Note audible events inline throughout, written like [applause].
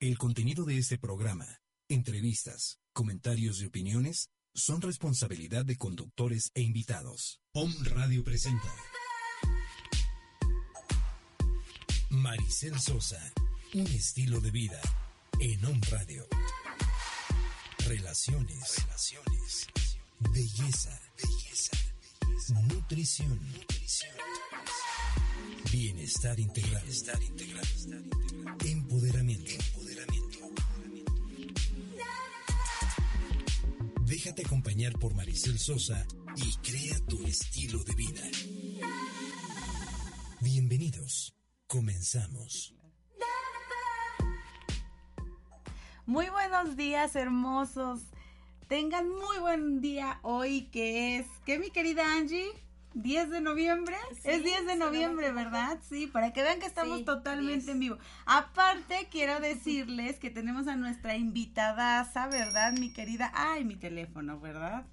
El contenido de este programa, entrevistas, comentarios y opiniones son responsabilidad de conductores e invitados. Om Radio presenta Maricel Sosa, un estilo de vida en Om Radio. Relaciones, belleza, belleza, nutrición. Bienestar integral, bienestar integral, empoderamiento. Déjate acompañar por Maricel Sosa y crea tu estilo de vida. Bienvenidos. Comenzamos. Muy buenos días, hermosos. Tengan muy buen día hoy, que es, ¿qué mi querida Angie? 10 de noviembre. es 10 de noviembre, ¿verdad? Sí, para que vean que estamos totalmente en vivo. Aparte, quiero decirles que tenemos a nuestra invitada, ¿verdad? Mi querida. Ay, mi teléfono, ¿verdad?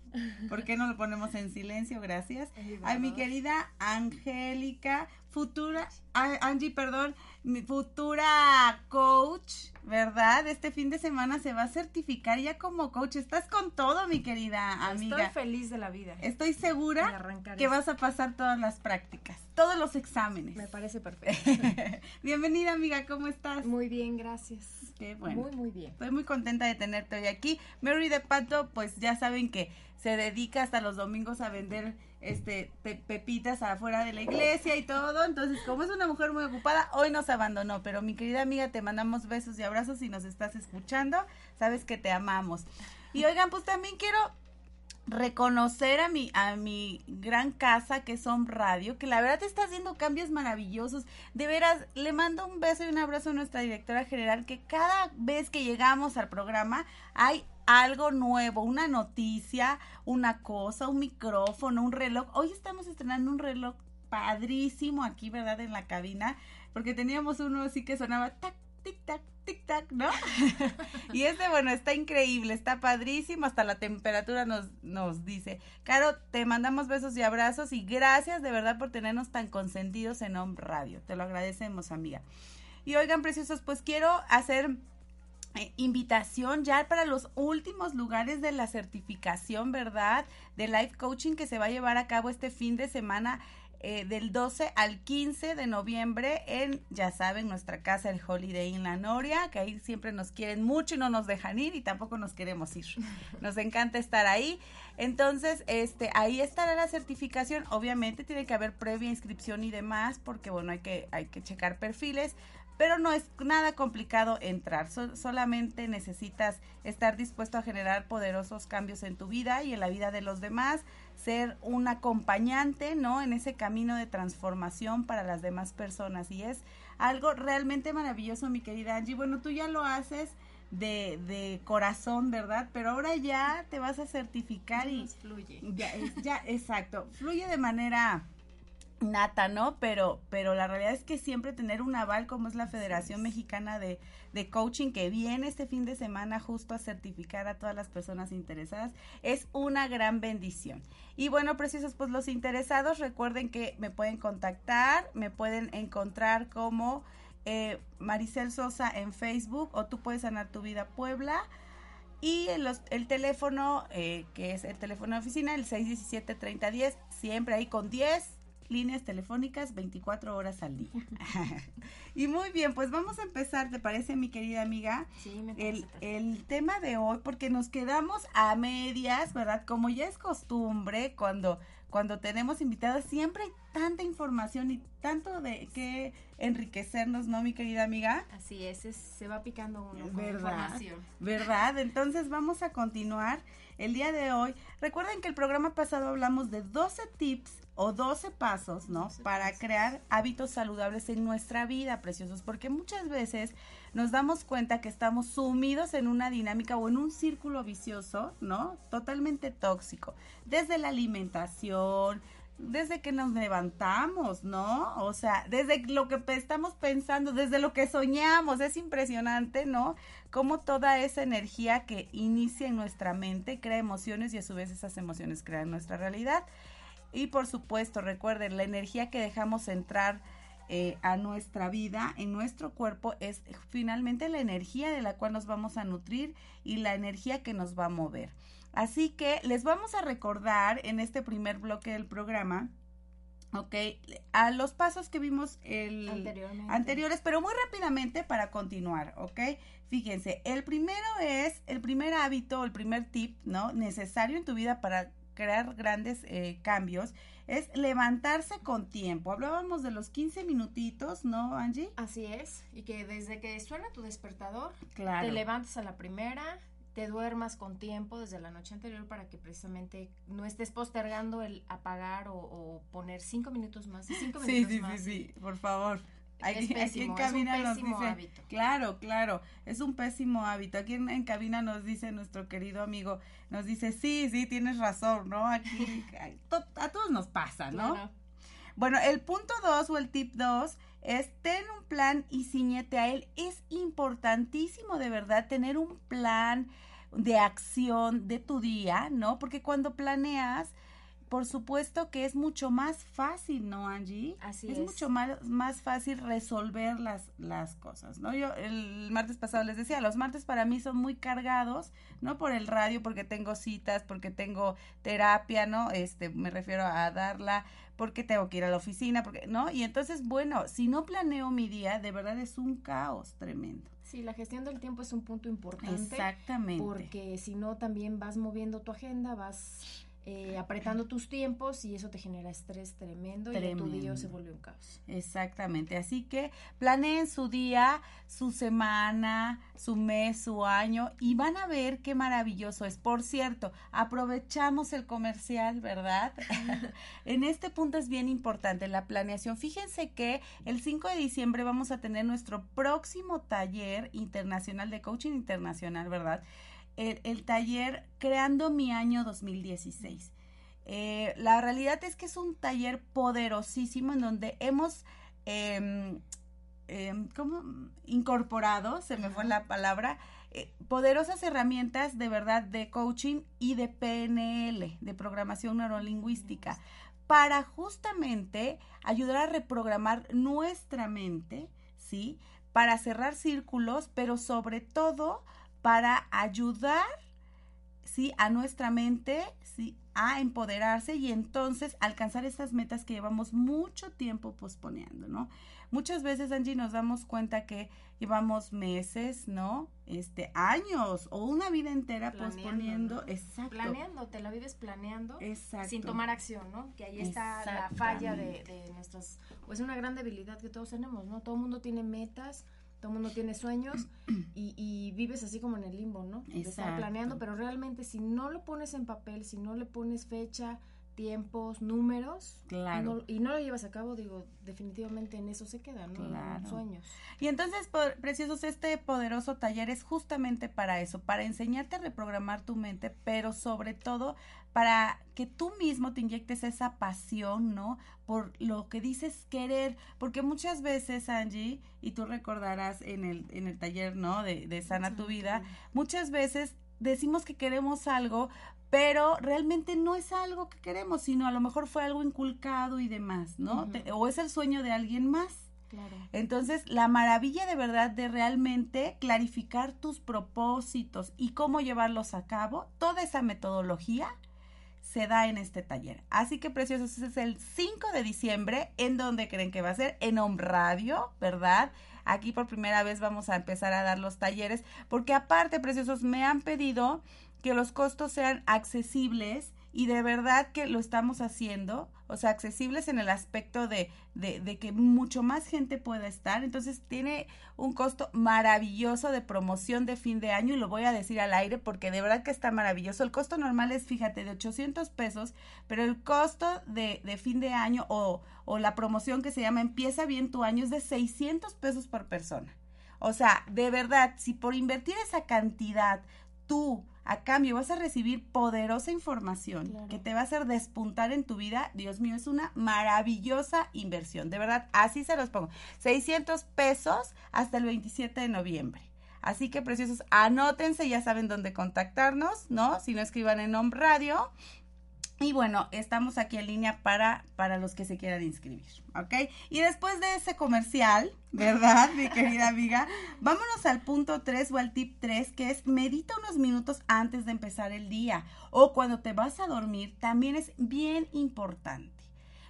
¿Por qué no lo ponemos en silencio? Gracias. Ay, mi querida Angélica, futura. Angie, perdón mi futura coach, ¿verdad? Este fin de semana se va a certificar ya como coach. Estás con todo, mi querida amiga. Estoy feliz de la vida. Estoy segura que vas a pasar todas las prácticas, todos los exámenes. Me parece perfecto. [laughs] Bienvenida, amiga, ¿cómo estás? Muy bien, gracias. Qué bueno. Muy, muy bien. Estoy muy contenta de tenerte hoy aquí. Mary de Pato, pues ya saben que se dedica hasta los domingos a vender este pepitas afuera de la iglesia y todo. Entonces, como es una mujer muy ocupada, hoy nos abandonó. Pero mi querida amiga, te mandamos besos y abrazos si nos estás escuchando. Sabes que te amamos. Y oigan, pues también quiero reconocer a mi a mi gran casa que son radio que la verdad está haciendo cambios maravillosos de veras le mando un beso y un abrazo a nuestra directora general que cada vez que llegamos al programa hay algo nuevo, una noticia, una cosa, un micrófono, un reloj. Hoy estamos estrenando un reloj padrísimo aquí, ¿verdad? En la cabina, porque teníamos uno así que sonaba tac, tic, tac, tic, tac, ¿no? [laughs] y este, bueno, está increíble, está padrísimo, hasta la temperatura nos, nos dice. Caro, te mandamos besos y abrazos y gracias de verdad por tenernos tan consentidos en Home Radio. Te lo agradecemos, amiga. Y oigan, preciosos, pues quiero hacer eh, invitación ya para los últimos lugares de la certificación, ¿verdad? De Life Coaching que se va a llevar a cabo este fin de semana. Eh, del 12 al 15 de noviembre en, ya saben, nuestra casa, el Holiday Inn La Noria, que ahí siempre nos quieren mucho y no nos dejan ir y tampoco nos queremos ir. [laughs] Nos encanta estar ahí. Entonces, este, ahí estará la certificación. Obviamente tiene que haber previa inscripción y demás, porque bueno, hay que, hay que checar perfiles, pero no es nada complicado entrar, solamente necesitas estar dispuesto a generar poderosos cambios en tu vida y en la vida de los demás, ser un acompañante, ¿no? En ese camino de transformación para las demás personas y es algo realmente maravilloso, mi querida Angie. Bueno, tú ya lo haces de, de corazón, ¿verdad? Pero ahora ya te vas a certificar y fluye. Ya, ya, exacto, fluye de manera nata, ¿no? Pero, pero la realidad es que siempre tener un aval como es la Federación Mexicana de, de, Coaching que viene este fin de semana justo a certificar a todas las personas interesadas es una gran bendición. Y bueno, precisos, pues los interesados recuerden que me pueden contactar, me pueden encontrar como eh, Maricel Sosa en Facebook o tú puedes sanar tu vida Puebla. Y el, el teléfono, eh, que es el teléfono de oficina, el 617-3010, siempre ahí con 10 líneas telefónicas 24 horas al día. [laughs] [laughs] y muy bien, pues vamos a empezar, ¿te parece, mi querida amiga? Sí, me el, el tema de hoy, porque nos quedamos a medias, ¿verdad? Como ya es costumbre, cuando, cuando tenemos invitados, siempre hay tanta información y tanto de que enriquecernos, ¿no, mi querida amiga? Así es, se va picando uno con ¿verdad? información. ¿Verdad? Entonces vamos a continuar el día de hoy. Recuerden que el programa pasado hablamos de 12 tips o 12 pasos, ¿no? Para crear hábitos saludables en nuestra vida, preciosos, porque muchas veces nos damos cuenta que estamos sumidos en una dinámica o en un círculo vicioso, ¿no? Totalmente tóxico. Desde la alimentación, desde que nos levantamos, ¿no? O sea, desde lo que estamos pensando, desde lo que soñamos, es impresionante, ¿no? Cómo toda esa energía que inicia en nuestra mente crea emociones y a su vez esas emociones crean nuestra realidad. Y por supuesto, recuerden, la energía que dejamos entrar eh, a nuestra vida, en nuestro cuerpo, es finalmente la energía de la cual nos vamos a nutrir y la energía que nos va a mover. Así que les vamos a recordar en este primer bloque del programa, ok, a los pasos que vimos el anteriores, pero muy rápidamente para continuar, ok. Fíjense, el primero es el primer hábito, el primer tip, ¿no? Necesario en tu vida para crear grandes eh, cambios es levantarse con tiempo. Hablábamos de los 15 minutitos, ¿no, Angie? Así es, y que desde que suena tu despertador, te levantas a la primera, te duermas con tiempo desde la noche anterior para que precisamente no estés postergando el apagar o, poner cinco minutos más. Cinco [laughs] minutos sí, sí, sí, sí, por favor. Aquí, [laughs] en cabina es un nos dice, hábito. claro, claro, es un pésimo hábito. Aquí en, cabina nos dice nuestro querido amigo, nos dice, sí, sí, tienes razón, ¿no? Aquí [laughs] a, todos nos pasa, ¿no? Bueno, el punto dos o el tip dos es ten un plan y ciñete a él. Es importantísimo de verdad tener un plan de acción de tu día, ¿no? Porque cuando planeas, por supuesto que es mucho más fácil, ¿no, Angie? Así es. Es mucho más, más fácil resolver las, las cosas, ¿no? Yo el martes pasado les decía, los martes para mí son muy cargados, ¿no? Por el radio, porque tengo citas, porque tengo terapia, ¿no? Este, me refiero a darla, porque tengo que ir a la oficina, porque, ¿no? Y entonces, bueno, si no planeo mi día, de verdad es un caos tremendo. Sí, la gestión del tiempo es un punto importante. Exactamente. Porque si no, también vas moviendo tu agenda, vas eh, apretando tus tiempos y eso te genera estrés tremendo, y tu día se vuelve un caos. Exactamente, así que planeen su día, su semana, su mes, su año y van a ver qué maravilloso es. Por cierto, aprovechamos el comercial, ¿verdad? [laughs] en este punto es bien importante la planeación. Fíjense que el 5 de diciembre vamos a tener nuestro próximo taller internacional de coaching internacional, ¿verdad? El, taller Creando mi año 2016. Eh, la realidad es que es un taller poderosísimo en donde hemos eh, incorporado, se me fue la palabra, eh, poderosas herramientas de verdad de coaching y de PNL, de programación neurolingüística, para justamente ayudar a reprogramar nuestra mente, ¿sí? Para cerrar círculos, pero sobre todo para ayudar, ¿sí? A nuestra mente, ¿sí? A empoderarse y entonces alcanzar estas metas que llevamos mucho tiempo posponiendo, ¿no? Muchas veces, Angie, nos damos cuenta que llevamos meses, ¿no? Este, años o una vida entera posponiendo. Exacto. Planeando, te la vives planeando. Exacto. Sin tomar acción, ¿no? Que ahí está la falla de, de nuestras, pues una gran debilidad que todos tenemos, ¿no? Todo el mundo tiene metas, todo el mundo tiene sueños y, vives así como en el limbo, ¿no? De estar planeando, pero realmente si no lo pones en papel, si no le pones fecha, tiempos, números, claro. y no lo llevas a cabo, digo, definitivamente en eso se queda, ¿no? Sueños. Y entonces, preciosos, este poderoso taller es justamente para eso, para enseñarte a reprogramar tu mente, pero sobre todo para que tú mismo te inyectes esa pasión, ¿no? Por lo que dices querer, porque muchas veces, Angie, y tú recordarás en el, en el taller, ¿no? De, de Sana tu Vida, muchas veces decimos que queremos algo, pero realmente no es algo que queremos, sino a lo mejor fue algo inculcado y demás, ¿no? o es el sueño de alguien más. Claro. Entonces, la maravilla de verdad de realmente clarificar tus propósitos y cómo llevarlos a cabo, toda esa metodología se da en este taller. Así que, preciosos, ese es el 5 de diciembre. ¿En donde creen que va a ser? En Home Radio, ¿verdad? Aquí por primera vez vamos a empezar a dar los talleres, porque aparte, preciosos, me han pedido que los costos sean accesibles y de verdad que lo estamos haciendo, o sea, accesibles en el aspecto de, de, que mucho más gente pueda estar. Entonces tiene un costo maravilloso de promoción de fin de año y lo voy a decir al aire porque de verdad que está maravilloso. El costo normal es, fíjate, de 800 pesos, pero el costo de, de fin de año o, o la promoción que se llama Empieza bien tu año es de 600 pesos por persona. O sea, de verdad, si por invertir esa cantidad tú a cambio vas a recibir poderosa información que te va a hacer despuntar en tu vida, Dios mío, es una maravillosa inversión. De verdad, así se los pongo. 600 pesos hasta el 27 de noviembre. Así que preciosos, anótense, ya saben dónde contactarnos, ¿no? Si no escriban en Home Radio. Y bueno, estamos aquí en línea para, para los que se quieran inscribir, ¿ok? Y después de ese comercial, ¿verdad, mi querida amiga? Vámonos al punto 3 o al tip 3, que es medita unos minutos antes de empezar el día o cuando te vas a dormir, también es bien importante.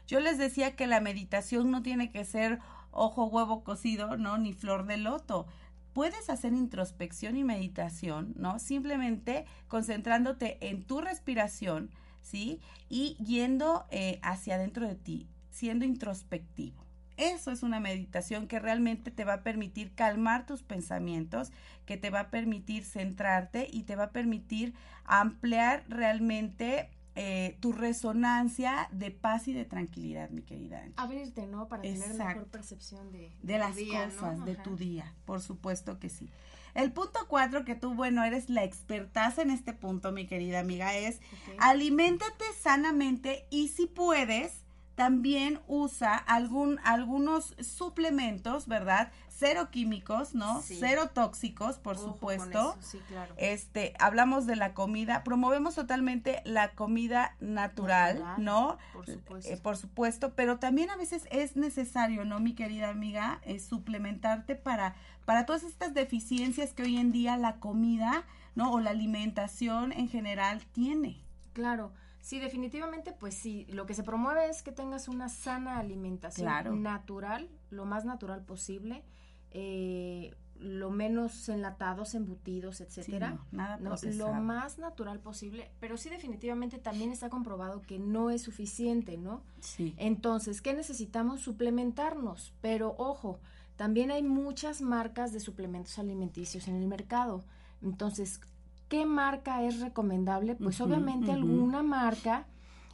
Yo les decía que la meditación no tiene que ser ojo, huevo cocido, ¿no? Ni flor de loto puedes hacer introspección y meditación, ¿no? Simplemente concentrándote en tu respiración, ¿sí? Y yendo eh, hacia adentro de ti, siendo introspectivo. Eso es una meditación que realmente te va a permitir calmar tus pensamientos, que te va a permitir centrarte y te va a permitir ampliar realmente eh, tu resonancia de paz y de tranquilidad, mi querida. Abrirte, ¿no? Para tener mejor percepción de, de las cosas, de tu día. Por supuesto que sí. El punto cuatro, que tú, bueno, eres la expertaza en este punto, mi querida amiga, es aliméntate sanamente y si puedes, también usa algún, algunos suplementos, ¿verdad? Cero químicos, ¿no? Cero tóxicos, por supuesto. Sí, claro. Este, hablamos de la comida, promovemos totalmente la comida natural, ¿no? Por supuesto. Eh, por supuesto, pero también a veces es necesario, ¿no, mi querida amiga? Suplementarte para, para todas estas deficiencias que hoy en día la comida, ¿no? O la alimentación en general tiene. Claro. Sí, definitivamente, pues sí, lo que se promueve es que tengas una sana alimentación natural, lo más natural posible, eh, lo menos enlatados, embutidos, etcétera, nada lo más natural posible, pero sí definitivamente también está comprobado que no es suficiente, ¿no? Sí. Entonces, ¿qué necesitamos? Suplementarnos, pero ojo, también hay muchas marcas de suplementos alimenticios en el mercado. Entonces, ¿Qué marca es recomendable? Pues obviamente alguna marca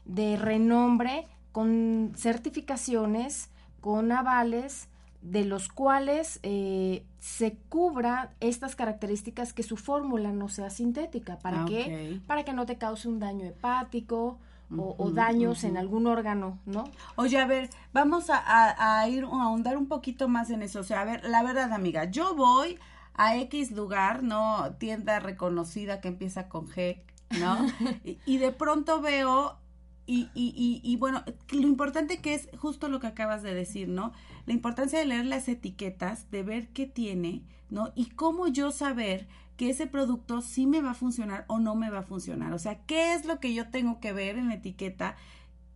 de renombre con certificaciones, con avales, de los cuales eh, se cubra estas características que su fórmula no sea sintética. ¿Para ah, qué? Para que no te cause un daño hepático o, daños en algún órgano, ¿no? Oye, a ver, vamos a, a, ir a ahondar un poquito más en eso. O sea, a ver, la verdad, amiga, yo voy a X lugar, ¿no? Tienda reconocida que empieza con G, ¿no? [laughs] y, de pronto veo, y, y, y, bueno, lo importante que es justo lo que acabas de decir, ¿no? La importancia de leer las etiquetas, de ver qué tiene, ¿no? Y cómo yo saber que ese producto sí me va a funcionar o no me va a funcionar. O sea, ¿qué es lo que yo tengo que ver en la etiqueta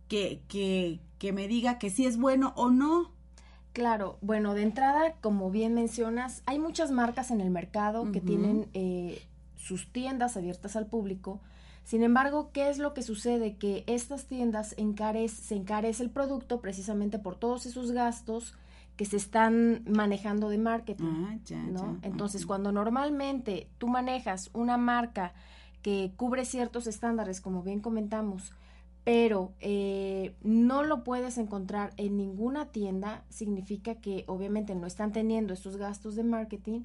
que, que, que me diga que sí es bueno o no? Claro, bueno, de entrada, como bien mencionas, hay muchas marcas en el mercado que tienen eh, sus tiendas abiertas al público. Sin embargo, ¿qué es lo que sucede? Que estas tiendas encarece, se encarece el producto precisamente por todos esos gastos que se están manejando de marketing. Ah, ya, ¿no? Entonces, cuando normalmente tú manejas una marca que cubre ciertos estándares, como bien comentamos, pero eh, no lo puedes encontrar en ninguna tienda, significa que obviamente no están teniendo estos gastos de marketing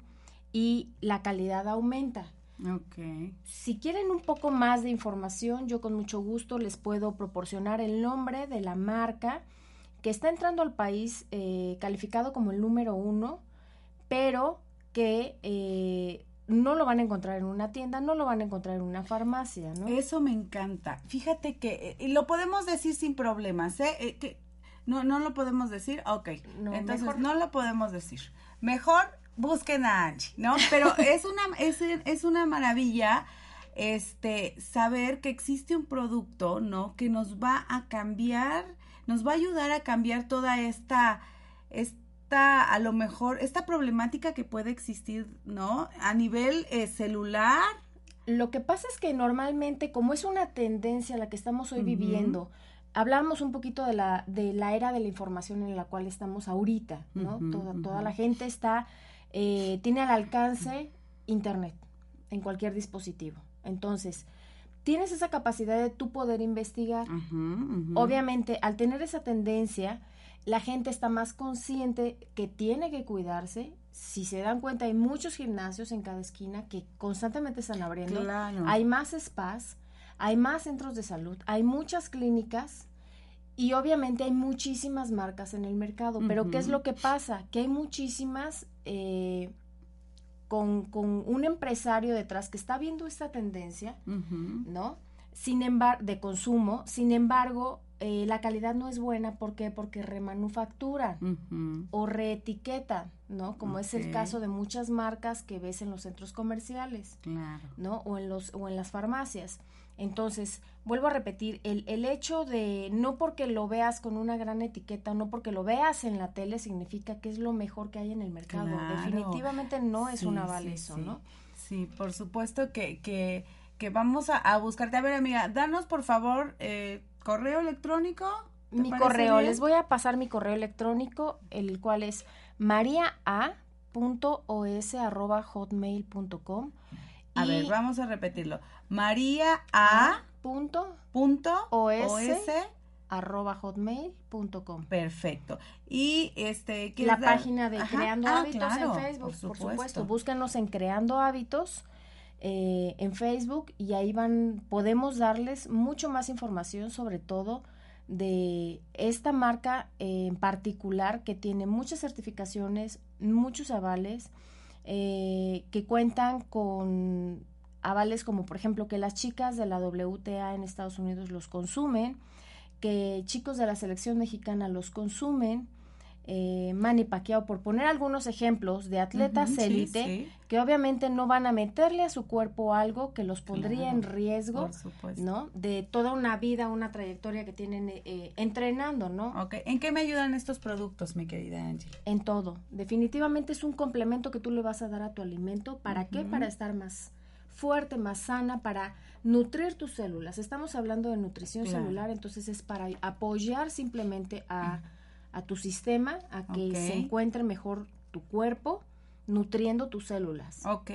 y la calidad aumenta. Okay. Si quieren un poco más de información, yo con mucho gusto les puedo proporcionar el nombre de la marca que está entrando al país eh, calificado como el número uno, pero que eh, no lo van a encontrar en una tienda, no lo van a encontrar en una farmacia, ¿no? Eso me encanta. Fíjate que y lo podemos decir sin problemas, ¿eh? eh que, no, no lo podemos decir, ok. Entonces no lo podemos decir. Mejor busquen a Angie, ¿no? Pero [laughs] es una, es, es una maravilla este saber que existe un producto, ¿no? Que nos va a cambiar, nos va a ayudar a cambiar toda esta, esta a lo mejor, esta problemática que puede existir, ¿no? A nivel eh, celular. Lo que pasa es que normalmente, como es una tendencia la que estamos hoy viviendo, hablamos un poquito de la, de la era de la información en la cual estamos ahorita, ¿no? toda, toda la gente está, eh, tiene al alcance Internet en cualquier dispositivo. Entonces, tienes esa capacidad de tú poder investigar. Obviamente, al tener esa tendencia, la gente está más consciente que tiene que cuidarse si se dan cuenta, hay muchos gimnasios en cada esquina que constantemente están abriendo. Hay más spas, hay más centros de salud, hay muchas clínicas y obviamente hay muchísimas marcas en el mercado. Pero ¿qué es lo que pasa? Que hay muchísimas eh, con, con, un empresario detrás que está viendo esta tendencia, ¿no? Sin embargo, de consumo, sin embargo, eh, la calidad no es buena, ¿por qué? Porque remanufacturan o reetiquetan, ¿no? Como es el caso de muchas marcas que ves en los centros comerciales, ¿no? O en, los, o en las farmacias. Entonces, vuelvo a repetir, el, el hecho de no porque lo veas con una gran etiqueta, no porque lo veas en la tele, significa que es lo mejor que hay en el mercado. Definitivamente no es un aval eso, ¿no? Sí, por supuesto que, que, que vamos a, buscarte. A ver, amiga, danos por favor eh, correo electrónico. Mi correo, les voy a pasar mi correo electrónico, el cual es mariaa.os.hotmail.com. A ver, vamos a repetirlo. María A. Punto. Punto. OS. arroba hotmail.com. Perfecto. Y este la página de Creando ah, Hábitos en Facebook, por supuesto. Búscanos en Creando Hábitos eh, en Facebook y ahí van, podemos darles mucho más información sobre todo de esta marca en particular que tiene muchas certificaciones, muchos avales, eh, que cuentan con avales como por ejemplo que las chicas de la WTA en Estados Unidos los consumen, que chicos de la selección mexicana los consumen, eh, Manny Pacquiao, por poner algunos ejemplos de atletas élite que obviamente no van a meterle a su cuerpo algo que los pondría en riesgo, ¿no? De toda una vida, una trayectoria que tienen eh, eh, entrenando, ¿no? Ok, ¿en qué me ayudan estos productos, mi querida Angie? En todo. Definitivamente es un complemento que tú le vas a dar a tu alimento. ¿Para qué? Para estar más fuerte, más sana, para nutrir tus células. Estamos hablando de nutrición celular, entonces es para apoyar simplemente a a tu sistema a que se encuentre mejor tu cuerpo, nutriendo tus células. Ok.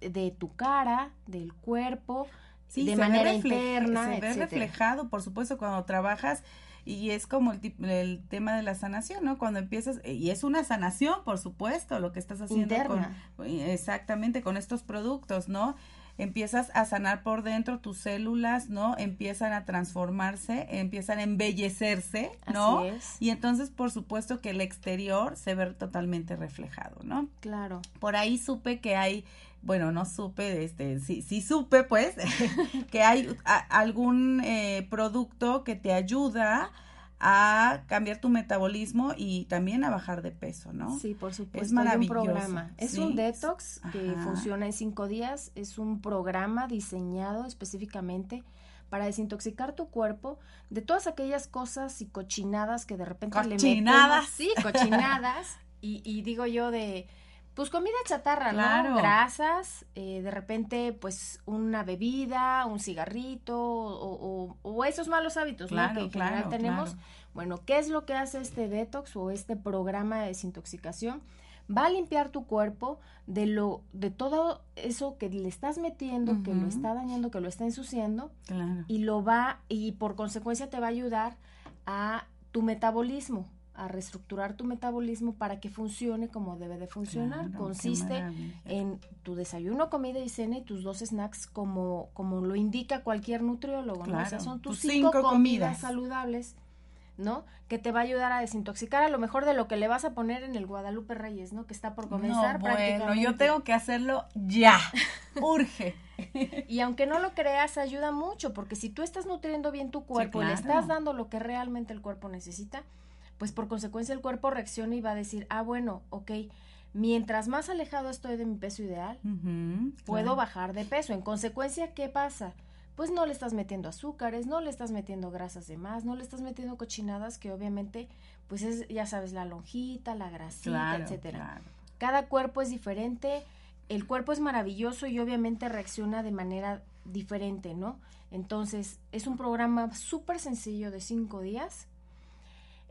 De tu cara, del cuerpo, de manera interna. Se ve reflejado, por supuesto, cuando trabajas y es como el, el, tema de la sanación, ¿no? Cuando empiezas, y es una sanación, por supuesto, lo que estás haciendo Interna. con, exactamente, con estos productos, ¿no? empiezas a sanar por dentro tus células, ¿no? Empiezan a transformarse, empiezan a embellecerse, ¿no? Y entonces, por supuesto que el exterior se ve totalmente reflejado, ¿no? Claro. Por ahí supe que hay bueno, no supe, este, sí, sí supe, pues, [laughs] que hay algún eh, producto que te ayuda a cambiar tu metabolismo y también a bajar de peso, ¿no? Sí, por supuesto. Es maravilloso. un programa. Es un detox que funciona en cinco días. Es un programa diseñado específicamente para desintoxicar tu cuerpo de todas aquellas cosas y cochinadas que de repente le metemos. Sí, cochinadas. [laughs] y, y digo yo de pues comida chatarra, ¿no? Grasas, eh, de repente, pues una bebida, un cigarrito o, o, esos malos hábitos, ¿no? Que en general tenemos. Bueno, ¿qué es lo que hace este detox o este programa de desintoxicación? Va a limpiar tu cuerpo de lo, de todo eso que le estás metiendo, que lo está dañando, que lo está ensuciando, y lo va, y por consecuencia te va a ayudar a tu metabolismo a reestructurar tu metabolismo para que funcione como debe de funcionar. Consiste en tu desayuno, comida y cena y tus dos snacks como, como lo indica cualquier nutriólogo, ¿no? O son tus, cinco, comidas. saludables, ¿no? Que te va a ayudar a desintoxicar a lo mejor de lo que le vas a poner en el Guadalupe Reyes, ¿no? Que está por comenzar no, bueno, yo tengo que hacerlo ya. [laughs] Urge. y aunque no lo creas, ayuda mucho, porque si tú estás nutriendo bien tu cuerpo, y le estás dando lo que realmente el cuerpo necesita, pues por consecuencia el cuerpo reacciona y va a decir, ah, bueno, ok, mientras más alejado estoy de mi peso ideal, puedo bajar de peso. En consecuencia, ¿qué pasa? Pues no le estás metiendo azúcares, no le estás metiendo grasas de más, no le estás metiendo cochinadas que obviamente, pues es, ya sabes, la lonjita, la grasita, etcétera. Cada cuerpo es diferente, el cuerpo es maravilloso y obviamente reacciona de manera diferente, ¿no? Entonces, es un programa súper sencillo de cinco días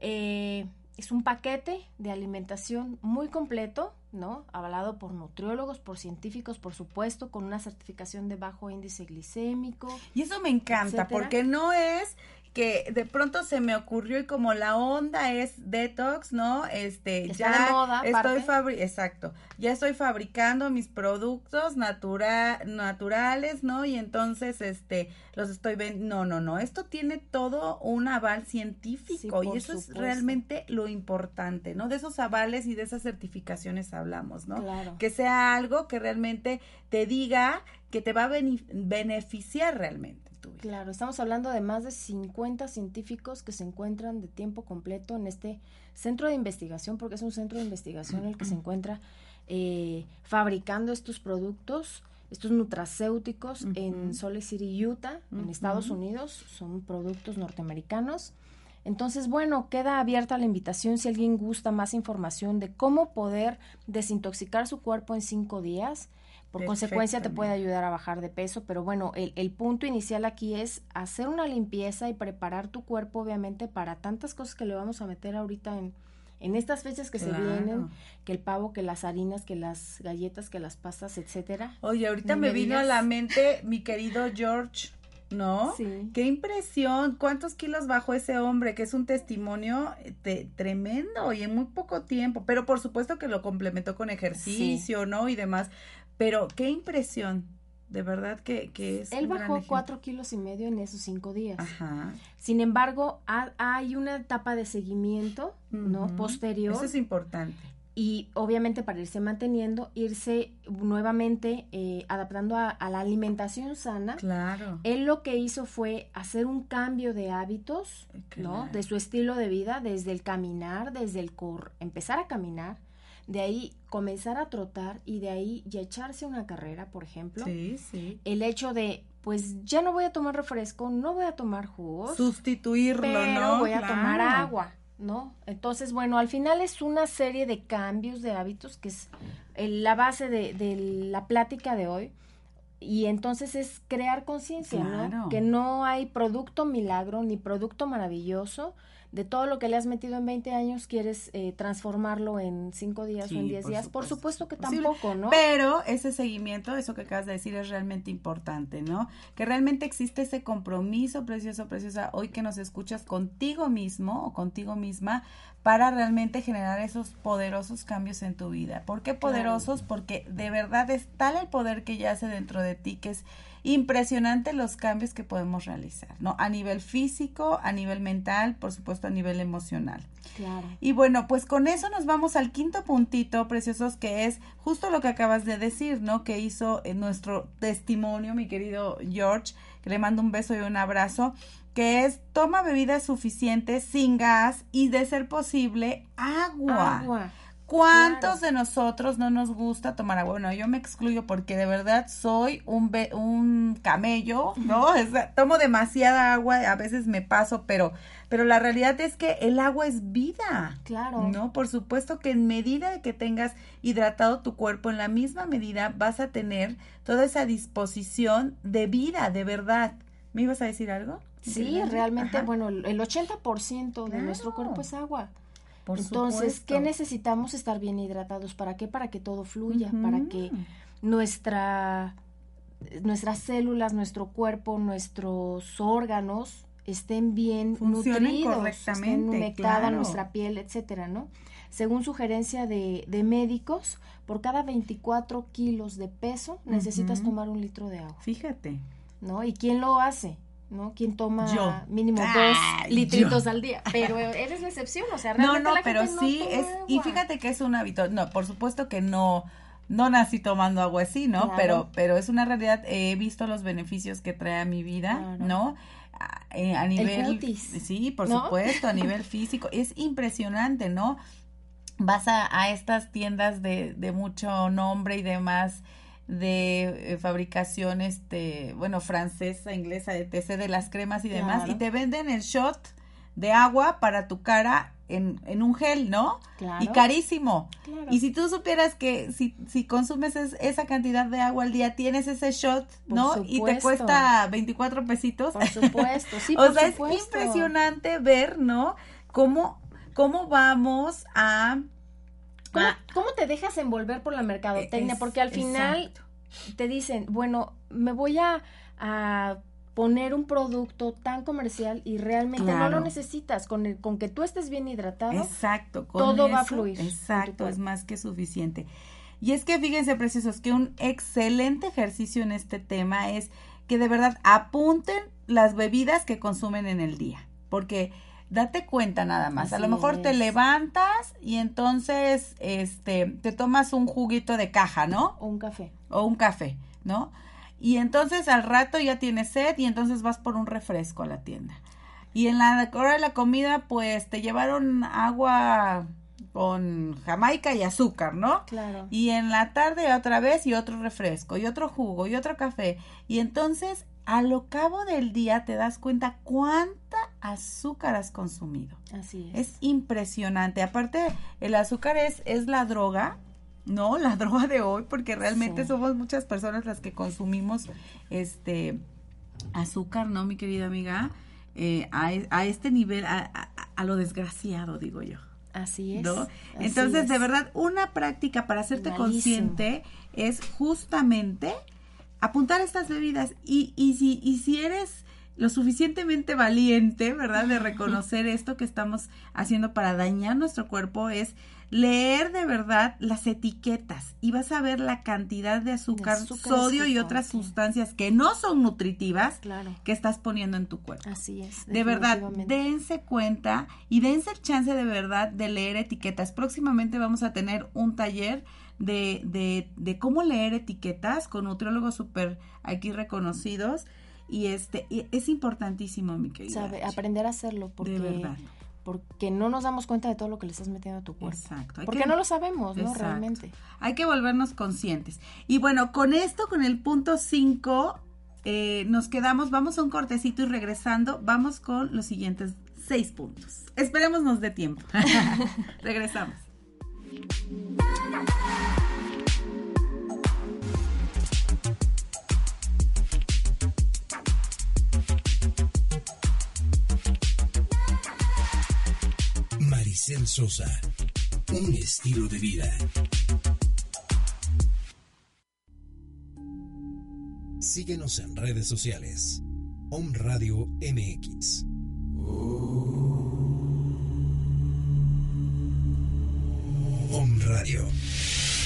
eh, es un paquete de alimentación muy completo, ¿no? Avalado por nutriólogos, por científicos, por supuesto, con una certificación de bajo índice glicémico. Y eso me encanta, porque no es que de pronto se me ocurrió y como la onda es detox, ¿no? Este, ya moda, estoy fabri exacto, ya estoy fabricando mis productos natura naturales, ¿no? Y entonces este los estoy vendiendo. No, no, no, esto tiene todo un aval científico y eso es realmente lo importante, ¿no? De esos avales y de esas certificaciones hablamos, ¿no? Claro. Que sea algo que realmente te diga que te va a beneficiar realmente. Claro, estamos hablando de más de 50 científicos que se encuentran de tiempo completo en este centro de investigación, porque es un centro de investigación en el que se encuentra eh, fabricando estos productos, estos nutracéuticos en Salt Lake City, Utah, en Estados Unidos, son productos norteamericanos. Entonces, bueno, queda abierta la invitación si alguien gusta más información de cómo poder desintoxicar su cuerpo en cinco días por consecuencia te puede ayudar a bajar de peso, pero bueno, el, el, punto inicial aquí es hacer una limpieza y preparar tu cuerpo obviamente para tantas cosas que le vamos a meter ahorita en, en estas fechas que se vienen, que el pavo, que las harinas, que las galletas, que las pastas, etcétera. Oye, ahorita me, vino a la mente mi querido George. ¿no? Sí. Qué impresión, cuántos kilos bajó ese hombre, que es un testimonio eh, tremendo y en muy poco tiempo, pero por supuesto que lo complementó con ejercicio, ¿no? Y demás, pero qué impresión, de verdad que, que es. Él bajó cuatro kilos y medio en esos cinco días. Ajá. Sin embargo, hay una etapa de seguimiento, ¿no? Posterior. Eso es importante. Y obviamente para irse manteniendo, irse nuevamente eh, adaptando a, la alimentación sana. Claro. Él lo que hizo fue hacer un cambio de hábitos, ¿no? De su estilo de vida, desde el caminar, desde el cor empezar a caminar, de ahí comenzar a trotar y de ahí ya echarse una carrera, por ejemplo. Sí, sí. El hecho de, pues ya no voy a tomar refresco, no voy a tomar jugos. Sustituirlo, pero ¿no? voy a tomar agua, ¿no? Entonces, bueno, al final es una serie de cambios de hábitos que es la base de, de la plática de hoy y entonces es crear conciencia, ¿no? Que no hay producto milagro ni producto maravilloso, de todo lo que le has metido en 20 años, quieres eh, transformarlo en 5 días o en 10 días. por supuesto que tampoco, ¿no? Pero ese seguimiento, eso que acabas de decir, es realmente importante, ¿no? Que realmente existe ese compromiso, precioso, preciosa, hoy que nos escuchas contigo mismo o contigo misma para realmente generar esos poderosos cambios en tu vida. ¿Por qué poderosos? Porque de verdad es tal el poder que yace dentro de ti que es impresionante los cambios que podemos realizar, ¿no? A nivel físico, a nivel mental, por supuesto a nivel emocional. Claro. Y bueno, pues con eso nos vamos al quinto puntito, preciosos, que es justo lo que acabas de decir, ¿no? Que hizo en nuestro testimonio, mi querido George, que le mando un beso y un abrazo, que es toma bebidas suficientes sin gas y de ser posible agua. Agua. ¿Cuántos de nosotros no nos gusta tomar agua? Bueno, yo me excluyo porque de verdad soy un, un camello, ¿no? tomo demasiada agua, a veces me paso, pero, pero la realidad es que el agua es vida. Claro. ¿No? Por supuesto que en medida de que tengas hidratado tu cuerpo, en la misma medida vas a tener toda esa disposición de vida, de verdad. ¿Me ibas a decir algo? Sí, realmente, bueno, el 80% de nuestro cuerpo es agua. Entonces, ¿qué necesitamos estar bien hidratados? ¿Para qué? Para que todo fluya, para que nuestra, nuestras células, nuestro cuerpo, nuestros órganos estén bien nutridos, correctamente, estén nuestra piel, etcétera, ¿no? Según sugerencia de, de médicos, por cada 24 kilos de peso necesitas tomar un litro de agua. Fíjate. ¿No? ¿Y quién lo hace? ¿No? ¿Quién toma mínimo dos litritos al día? Pero eres la excepción, o sea, realmente No, no, pero sí es, y fíjate que es un hábito, no, por supuesto que no, no nací tomando agua así, ¿no? Pero, pero es una realidad, he visto los beneficios que trae a mi vida, ¿no? A, eh, a nivel, sí, por supuesto, a [laughs] nivel físico, es impresionante, ¿no? Vas a, a estas tiendas de, de mucho nombre y demás, de eh, fabricación, este, bueno, francesa, inglesa, de TC, de las cremas y demás, y te venden el shot de agua para tu cara en, en un gel, ¿no? Claro. Y carísimo. Y si tú supieras que si, si consumes esa cantidad de agua al día, tienes ese shot, ¿no? Y te cuesta 24 pesitos. Por supuesto, sí, [laughs] o sea, es impresionante ver, ¿no? Cómo, cómo vamos a ¿Cómo, te dejas envolver por la mercadotecnia? Porque al final te dicen, bueno, me voy a, poner un producto tan comercial y realmente no lo necesitas. Con, el, con que tú estés bien hidratado, exacto, todo va a fluir. Exacto, es más que suficiente. Y es que fíjense, preciosos, que un excelente ejercicio en este tema es que de verdad apunten las bebidas que consumen en el día, porque date cuenta nada más. a lo mejor te levantas y entonces este te tomas un juguito de caja, ¿no? O un café. O un café, ¿no? Y entonces al rato ya tienes sed y entonces vas por un refresco a la tienda. Y en la hora de la comida, pues te llevaron agua con jamaica y azúcar, ¿no? Claro. Y en la tarde otra vez y otro refresco y otro jugo y otro café. Y entonces a lo cabo del día te das cuenta cuánta azúcar has consumido. Así es. Es impresionante. Aparte, el azúcar es, es la droga ¿no? La [laughs] droga de hoy, porque realmente somos muchas personas las que consumimos este azúcar, ¿no, mi querida amiga? Eh, e, a, este nivel, a, lo desgraciado, digo yo. Así es. ¿no? Entonces, de verdad, una práctica para hacerte consciente es justamente apuntar estas bebidas y, y, si, y si eres lo suficientemente valiente, ¿verdad? De reconocer esto que estamos haciendo para dañar nuestro cuerpo es leer de verdad las etiquetas y vas a ver la cantidad de azúcar, sodio y otras sustancias que no son nutritivas que estás poniendo en tu cuerpo. Así es. De verdad, dense cuenta y dense el chance de verdad de leer etiquetas. Próximamente vamos a tener un taller de, de, de cómo leer etiquetas con nutriólogos súper aquí reconocidos. Y este es importantísimo, mi querida. Sabe, aprender a hacerlo porque de verdad porque no nos damos cuenta de todo lo que le estás metiendo a tu cuerpo. Exacto. porque no lo sabemos, ¿no? Realmente. Hay que volvernos conscientes. Y bueno, con esto, con el punto 5, eh, nos quedamos, vamos a un cortecito y regresando, vamos con los siguientes seis puntos. Esperemos nos dé tiempo. [laughs] Regresamos. Maricel Sosa. Un estilo de vida. Síguenos en redes sociales. Om Radio MX. Om Radio.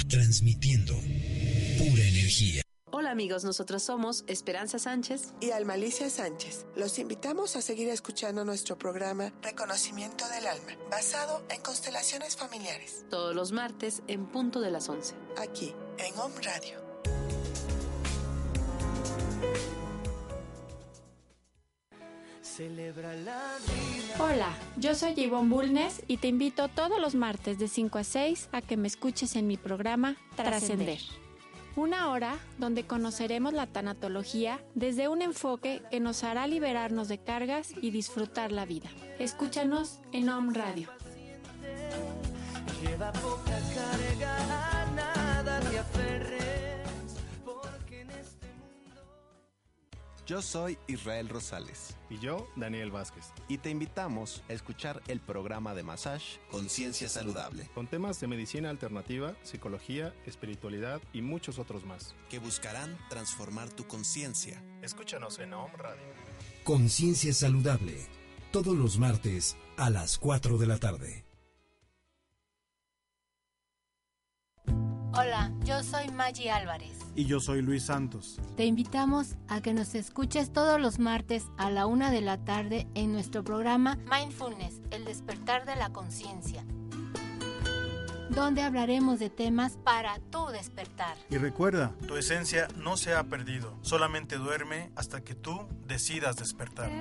Transmitiendo pura energía. Amigos, nosotros somos Esperanza Sánchez y Almalicia Sánchez. Los invitamos a seguir escuchando nuestro programa Reconocimiento del Alma, basado en constelaciones familiares. Todos los martes en punto de las 11. Aquí, en Home Radio. Hola, yo soy Yvonne Bulnes y te invito todos los martes de 5 a 6 a que me escuches en mi programa Trascender una hora donde conoceremos la tanatología desde un enfoque que nos hará liberarnos de cargas y disfrutar la vida. Escúchanos en Home Radio. Yo soy Israel Rosales. Y yo, Daniel Vázquez. Y te invitamos a escuchar el programa de Massage Conciencia Saludable. Con temas de medicina alternativa, psicología, espiritualidad y muchos otros más. Que buscarán transformar tu conciencia. Escúchanos en Home Radio. Conciencia Saludable. Todos los martes a las 4 de la tarde. Hola, yo soy Maggie Álvarez. Y yo soy Luis Santos. Te invitamos a que nos escuches todos los martes a la una de la tarde en nuestro programa Mindfulness, el despertar de la conciencia, donde hablaremos de temas para tu despertar. Y recuerda, tu esencia no se ha perdido, solamente duerme hasta que tú decidas despertar.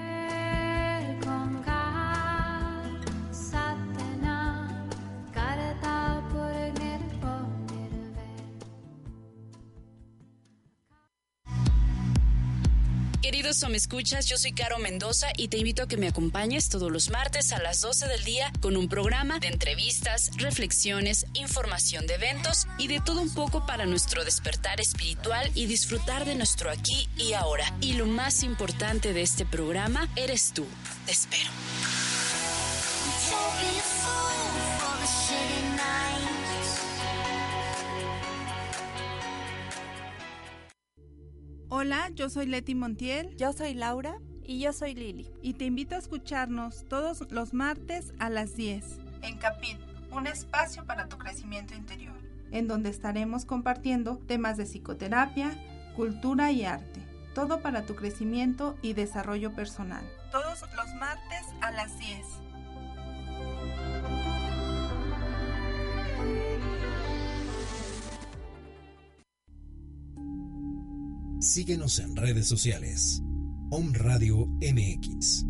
Queridos o me escuchas, yo soy Caro Mendoza y te invito a que me acompañes todos los martes a las 12 del día con un programa de entrevistas, reflexiones, información de eventos y de todo un poco para nuestro despertar espiritual y disfrutar de nuestro aquí y ahora. Y lo más importante de este programa eres tú. Te espero. Hola, yo soy Leti Montiel. Yo soy Laura. Y yo soy Lili. Y te invito a escucharnos todos los martes a las 10. En Capit, un espacio para tu crecimiento interior. En donde estaremos compartiendo temas de psicoterapia, cultura y arte. Todo para tu crecimiento y desarrollo personal. Todos los martes a las 10. Síguenos en redes sociales. Om Radio MX.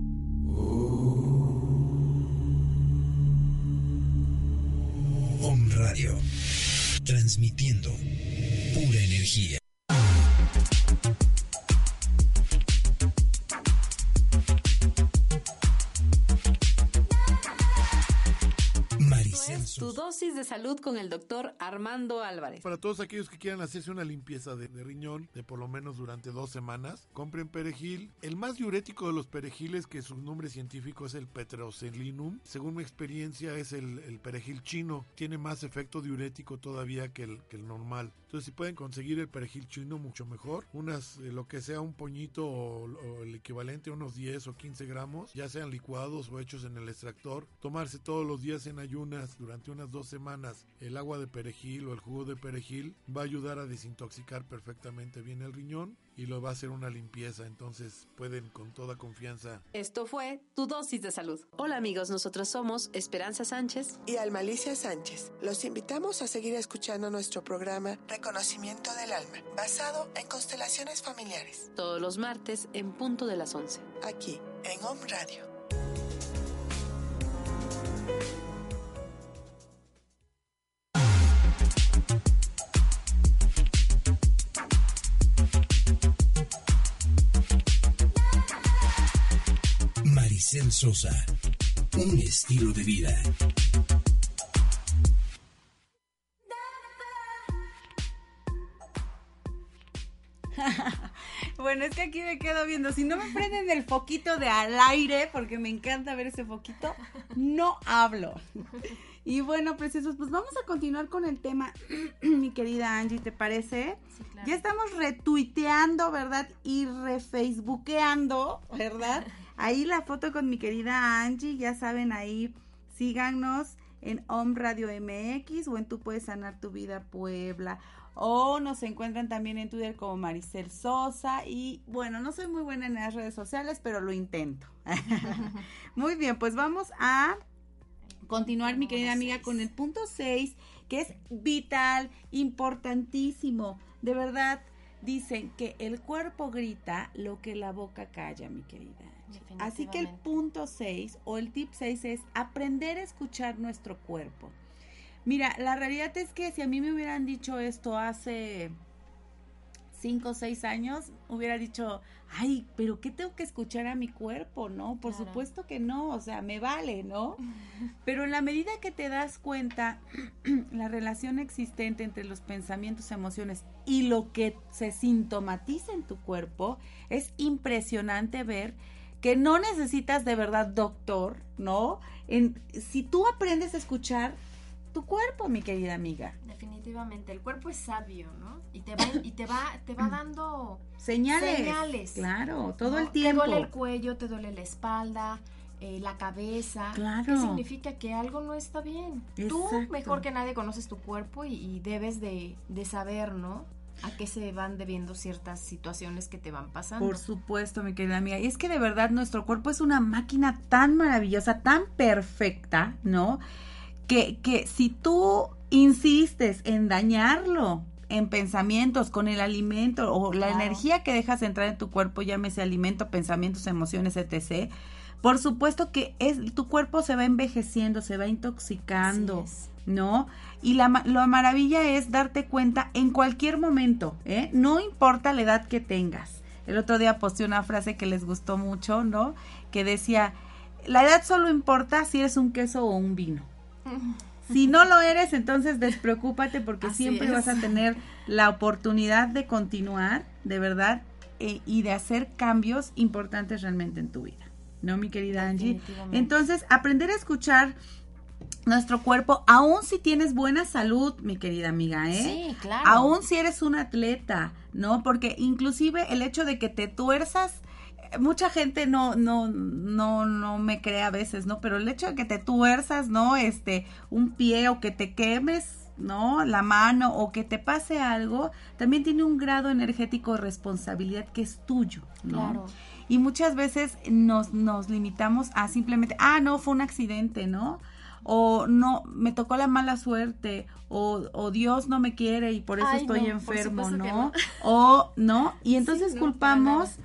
Om Radio. Transmitiendo pura energía. De salud con el doctor Armando Álvarez. Para todos aquellos que quieran hacerse una limpieza de, riñón de por lo menos durante dos semanas, compren perejil. El más diurético de los perejiles, que su nombre científico es el Petroselinum, según mi experiencia es el, perejil chino. Tiene más efecto diurético todavía que el, que el normal. Entonces, si pueden conseguir el perejil chino, mucho mejor. Unas, eh, lo que sea un poñito o, o, el equivalente a unos 10 o 15 gramos, ya sean licuados o hechos en el extractor. Tomarse todos los días en ayunas durante unas dos semanas el agua de perejil o el jugo de perejil va a ayudar a desintoxicar perfectamente bien el riñón y lo va a hacer una limpieza, entonces pueden con toda confianza. Esto fue tu dosis de salud. Hola amigos, nosotros somos Esperanza Sánchez y Almalicia Sánchez. Los invitamos a seguir escuchando nuestro programa Reconocimiento del Alma, basado en constelaciones familiares. Todos los martes en punto de las 11. Aquí, en Home Radio. Sosa. Un estilo de vida. [laughs] bueno, es que aquí me quedo viendo. Si no me prenden el foquito de al aire, porque me encanta ver ese foquito, no hablo. Y bueno, preciosos, pues vamos a continuar con el tema, [clears throat] mi querida Angie, ¿te parece? Ya estamos retuiteando, ¿verdad? Y refacebookeando, ¿verdad? Ahí la foto con mi querida Angie, ya saben, ahí síganos en Home Radio MX o en Tú Puedes Sanar Tu Vida Puebla. O nos encuentran también en Twitter como Maricel Sosa. Y bueno, no soy muy buena en las redes sociales, pero lo intento. [laughs] muy bien, pues vamos a continuar, mi querida amiga, con el punto 6, que es vital, importantísimo. De verdad, dicen que el cuerpo grita lo que la boca calla, mi querida. Así que el punto 6 o el tip 6 es aprender a escuchar nuestro cuerpo. Mira, la realidad es que si a mí me hubieran dicho esto hace cinco o seis años, hubiera dicho, ay, pero ¿qué tengo que escuchar a mi cuerpo? No, por supuesto que no, o sea, me vale, ¿no? [laughs] Pero en la medida que te das cuenta [clears throat] la relación existente entre los pensamientos, emociones y lo que se sintomatiza en tu cuerpo, es impresionante ver que no necesitas de verdad doctor, ¿no? En, si tú aprendes a escuchar tu cuerpo, mi querida amiga. Definitivamente, el cuerpo es sabio, ¿no? Y te va, y te va, te va dando [clears throat] señales. Señales. Claro, todo el tiempo. Te duele el cuello, te duele la espalda, eh, la cabeza. Claro. ¿Qué significa? Que algo no está bien. Tú, mejor que nadie, conoces tu cuerpo y, debes de, de, saber, ¿no? A qué se van debiendo ciertas situaciones que te van pasando. Por supuesto, mi querida amiga. Y es que de verdad nuestro cuerpo es una máquina tan maravillosa, tan perfecta, ¿no? Que, que si tú insistes en dañarlo en pensamientos, con el alimento o la energía que dejas entrar en tu cuerpo, llámese alimento, pensamientos, emociones, etc., por supuesto que es, tu cuerpo se va envejeciendo, se va intoxicando, ¿no? Y la, maravilla es darte cuenta en cualquier momento, ¿eh? No importa la edad que tengas. El otro día posté una frase que les gustó mucho, ¿no? Que decía, la edad solo importa si eres un queso o un vino. [laughs] Si no lo eres, entonces despreocúpate porque siempre vas a tener la oportunidad de continuar, de verdad, eh, y de hacer cambios importantes realmente en tu vida. ¿No, mi querida Angie? Entonces, aprender a escuchar nuestro cuerpo, aún si tienes buena salud, mi querida amiga, ¿eh? Sí, claro. Aún si eres un atleta, ¿no? Porque inclusive el hecho de que te tuerzas, mucha gente no, no, no, no me cree a veces, ¿no? Pero el hecho de que te tuerzas, ¿no? Este, un pie o que te quemes, ¿no? La mano o que te pase algo, también tiene un grado energético de responsabilidad que es tuyo, ¿no? Claro. Y muchas veces nos, nos limitamos a simplemente, ah, no, fue un accidente, ¿no? O no, me tocó la mala suerte, o, Dios no me quiere y por eso estoy enfermo, ¿no? O no, y entonces culpamos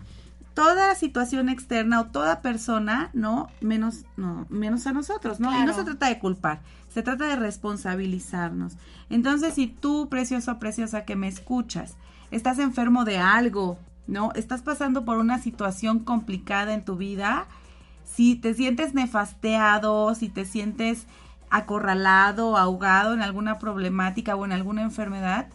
toda situación externa o toda persona, ¿no? Menos, no, menos a nosotros, ¿no? Y no se trata de culpar, se trata de responsabilizarnos. Entonces, si tú, precioso o preciosa que me escuchas, estás enfermo de algo, ¿no? Estás pasando por una situación complicada en tu vida, si te sientes nefasteado, si te sientes acorralado, ahogado en alguna problemática o en alguna enfermedad,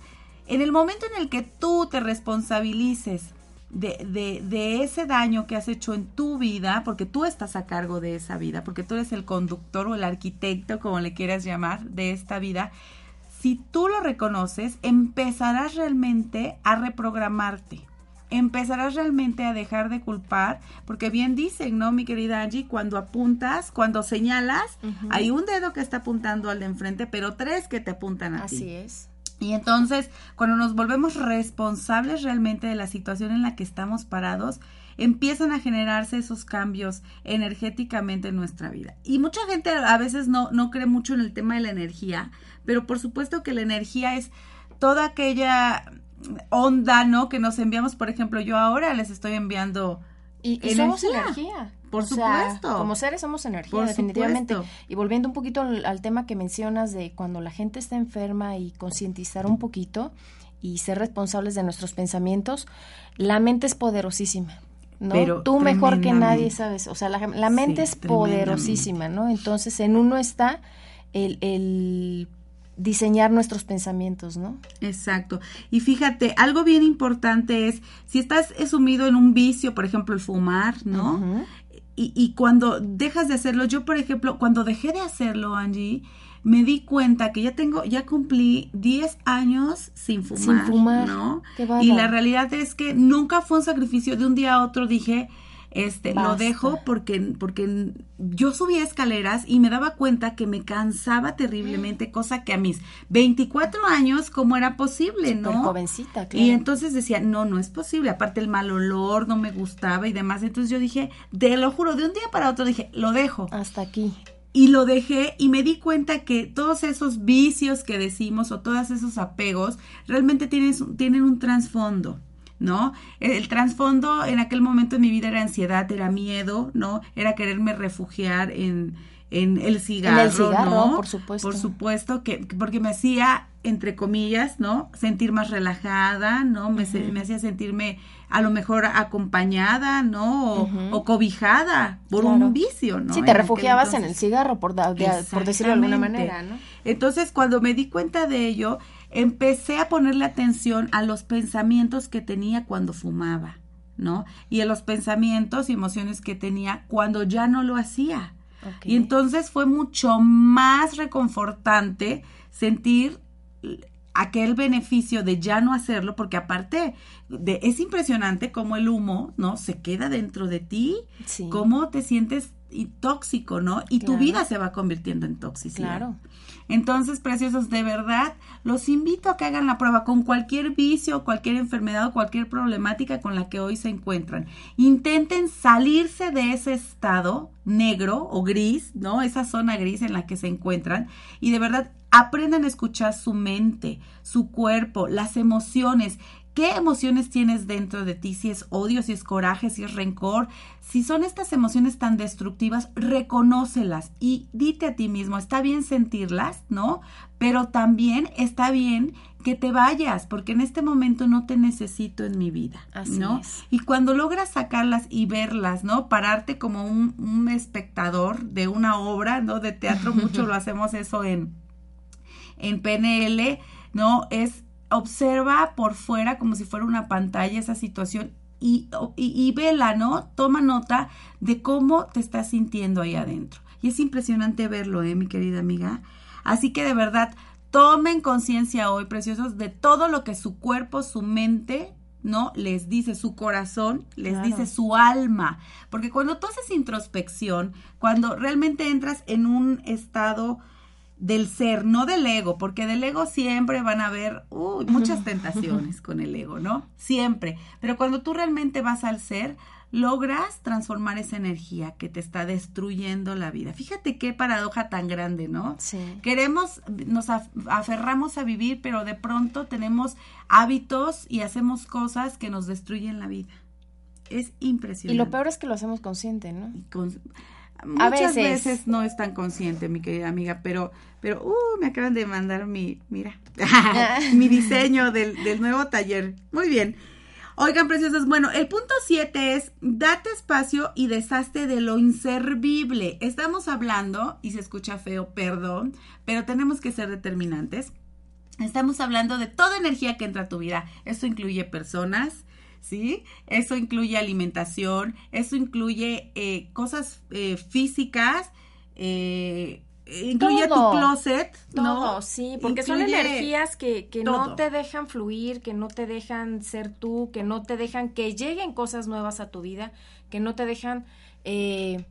en el momento en el que tú te responsabilices de, de, de, ese daño que has hecho en tu vida, porque tú estás a cargo de esa vida, porque tú eres el conductor o el arquitecto, como le quieras llamar, de esta vida, si tú lo reconoces, empezarás realmente a reprogramarte empezarás realmente a dejar de culpar, porque bien dicen, ¿no, mi querida Angie? Cuando apuntas, cuando señalas, hay un dedo que está apuntando al de enfrente, pero tres que te apuntan a ti. Así es. Y entonces, cuando nos volvemos responsables realmente de la situación en la que estamos parados, empiezan a generarse esos cambios energéticamente en nuestra vida. Y mucha gente a veces no, no cree mucho en el tema de la energía, pero por supuesto que la energía es toda aquella onda, ¿no? Que nos enviamos, por ejemplo, yo ahora les estoy enviando y, somos energía. Por supuesto. Como seres somos energía, definitivamente. Y volviendo un poquito al, tema que mencionas de cuando la gente está enferma y concientizar un poquito y ser responsables de nuestros pensamientos, la mente es poderosísima. ¿no? Pero Tú mejor que nadie sabes, o sea, la, mente es poderosísima, ¿no? Entonces en uno está el, el diseñar nuestros pensamientos, ¿no? Exacto. Y fíjate, algo bien importante es, si estás sumido en un vicio, por ejemplo, el fumar, ¿no? y, y, cuando dejas de hacerlo, yo, por ejemplo, cuando dejé de hacerlo, Angie, me di cuenta que ya tengo, ya cumplí 10 años sin fumar, sin fumar. ¿no? y la realidad es que nunca fue un sacrificio, de un día a otro dije, este, lo dejo porque, porque yo subía escaleras y me daba cuenta que me cansaba terriblemente, cosa que a mis 24 años, ¿cómo era posible, no? jovencita, claro. Y entonces decía, no, no es posible, aparte el mal olor no me gustaba y demás, entonces yo dije, te lo juro, de un día para otro dije, lo dejo. Hasta aquí y lo dejé y me di cuenta que todos esos vicios que decimos o todos esos apegos realmente tienen, tienen un trasfondo. ¿No? El, trasfondo en aquel momento en mi vida era ansiedad, era miedo, ¿no? Era quererme refugiar en, en el cigarro, el cigarro ¿no? Por supuesto. Por supuesto que, porque me hacía, entre comillas, ¿no? Sentir más relajada, ¿no? Me, me hacía sentirme a lo mejor acompañada, ¿no? O, cobijada por un vicio, ¿no? Sí, te refugiabas en el cigarro, por, por decirlo de alguna manera, ¿no? Entonces, cuando me di cuenta de ello, empecé a ponerle atención a los pensamientos que tenía cuando fumaba, ¿no? Y a los pensamientos y emociones que tenía cuando ya no lo hacía. Y entonces fue mucho más reconfortante sentir aquel beneficio de ya no hacerlo, porque aparte de, es impresionante cómo el humo, ¿no? Se queda dentro de ti, cómo te sientes tóxico, ¿no? Y tu vida se va convirtiendo en toxicidad. Claro. Entonces, preciosos, de verdad, los invito a que hagan la prueba con cualquier vicio, cualquier enfermedad o cualquier problemática con la que hoy se encuentran. Intenten salirse de ese estado negro o gris, ¿no? Esa zona gris en la que se encuentran y de verdad aprendan a escuchar su mente, su cuerpo, las emociones ¿Qué emociones tienes dentro de ti? Si es odio, si es coraje, si es rencor. Si son estas emociones tan destructivas, reconócelas y dite a ti mismo, está bien sentirlas, ¿no? Pero también está bien que te vayas, porque en este momento no te necesito en mi vida, ¿no? Y cuando logras sacarlas y verlas, ¿no? Pararte como un, un espectador de una obra, ¿no? De teatro, mucho [laughs] lo hacemos eso en, en PNL, ¿no? Es observa por fuera como si fuera una pantalla esa situación y, y, vela, ¿no? Toma nota de cómo te estás sintiendo ahí adentro. Y es impresionante verlo, ¿eh, mi querida amiga? Así que de verdad, tomen conciencia hoy, preciosos, de todo lo que su cuerpo, su mente, ¿no? Les dice su corazón, les dice su alma. Porque cuando tú haces introspección, cuando realmente entras en un estado del ser, no del ego, porque del ego siempre van a haber muchas [laughs] tentaciones con el ego, ¿no? Siempre. Pero cuando tú realmente vas al ser, logras transformar esa energía que te está destruyendo la vida. Fíjate qué paradoja tan grande, ¿no? Sí. Queremos, nos aferramos a vivir, pero de pronto tenemos hábitos y hacemos cosas que nos destruyen la vida. Es impresionante. Y lo peor es que lo hacemos consciente, ¿no? Muchas veces. no es tan consciente, mi querida amiga, pero, pero, uh, me acaban de mandar mi, mira, [laughs] mi diseño del, del nuevo taller. Muy bien. Oigan, preciosos, bueno, el punto siete es date espacio y deshazte de lo inservible. Estamos hablando, y se escucha feo, perdón, pero tenemos que ser determinantes. Estamos hablando de toda energía que entra a tu vida. Esto incluye personas, ¿sí? Eso incluye alimentación, eso incluye eh, cosas eh, físicas, eh, incluye tu closet, ¿no? sí, porque son energías que, que no te dejan fluir, que no te dejan ser tú, que no te dejan que lleguen cosas nuevas a tu vida, que no te dejan eh,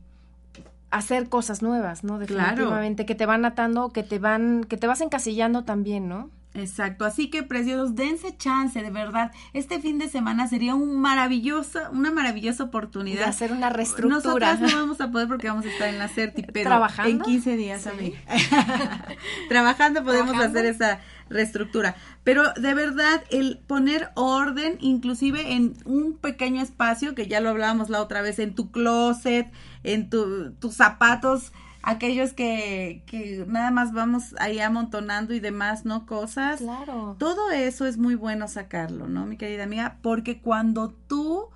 hacer cosas nuevas, ¿no? Definitivamente, que te van atando, que te van, que te vas encasillando también, ¿no? Exacto, así que preciosos, dense chance, de verdad. Este fin de semana sería un maravilloso, una maravillosa oportunidad. De hacer una reestructura. Nosotras no vamos a poder porque vamos a estar en la CERTI, [laughs] pero ¿Trabajando? en 15 días, amiga. [laughs] Trabajando podemos hacer esa reestructura. Pero de verdad, el poner orden, inclusive en un pequeño espacio, que ya lo hablábamos la otra vez, en tu closet, en tu, tus zapatos, aquellos que, que nada más vamos ahí amontonando y demás, ¿no? Cosas. Claro. Todo eso es muy bueno sacarlo, ¿no, mi querida amiga? Porque cuando tú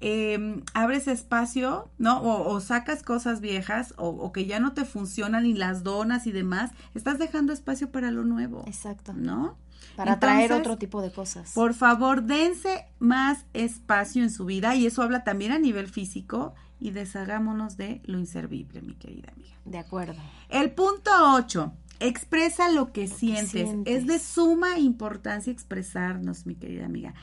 em, abres espacio, ¿no? O, sacas cosas viejas o, o, que ya no te funcionan y las donas y demás, estás dejando espacio para lo nuevo. Exacto. ¿No? Para traer otro tipo de cosas. Por favor, dense más espacio en su vida y eso habla también a nivel físico y deshagámonos de lo inservible, mi querida amiga. De acuerdo. El punto 8. Expresa lo que, sientes. Es de suma importancia expresarnos, mi querida amiga.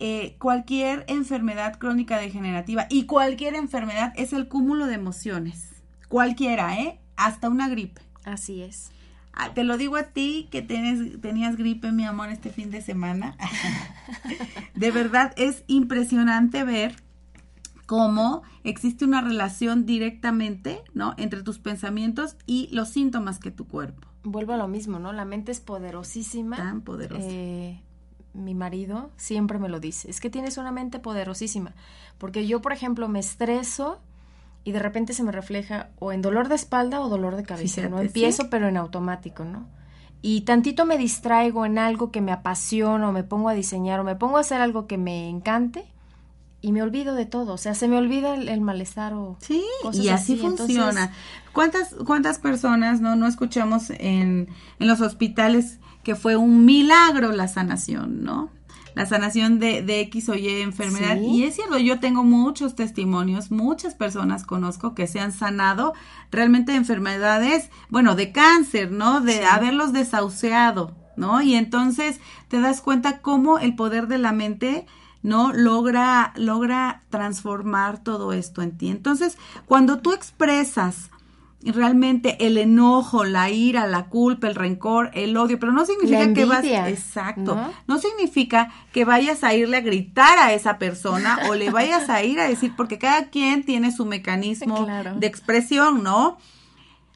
Eh, cualquier enfermedad crónica degenerativa y cualquier enfermedad es el cúmulo de emociones. Cualquiera, ¿eh? Hasta una gripe. Así es. Ah, te lo digo a ti que tenías gripe, mi amor, este fin de semana. [laughs] de verdad es impresionante ver cómo existe una relación directamente, ¿no? Entre tus pensamientos y los síntomas que tu cuerpo. Vuelvo a lo mismo, ¿no? La mente es poderosísima. Tan poderosa. Eh, mi marido siempre me lo dice, es que tienes una mente poderosísima, porque yo, por ejemplo, me estreso y de repente se me refleja o en dolor de espalda o dolor de cabeza, ¿no? Empiezo pero en automático, ¿no? Y tantito me distraigo en algo que me apasiona o me pongo a diseñar o me pongo a hacer algo que me encante y me olvido de todo, o sea, se me olvida el, malestar o sí, y así, funciona. ¿Cuántas cuántas personas no no escuchamos en, en los hospitales que fue un milagro la sanación, ¿no? La sanación de, de X o Y enfermedad. Y es cierto, yo tengo muchos testimonios, muchas personas conozco que se han sanado realmente de enfermedades, bueno, de cáncer, ¿no? De haberlos desahuciado, ¿no? Y entonces te das cuenta cómo el poder de la mente ¿no? Logra, logra transformar todo esto en ti. Entonces, cuando tú expresas realmente el enojo, la ira, la culpa, el rencor, el odio, pero no significa que vas exacto, ¿no? significa que vayas a irle a gritar a esa persona o le vayas a ir a decir porque cada quien tiene su mecanismo de expresión, ¿no?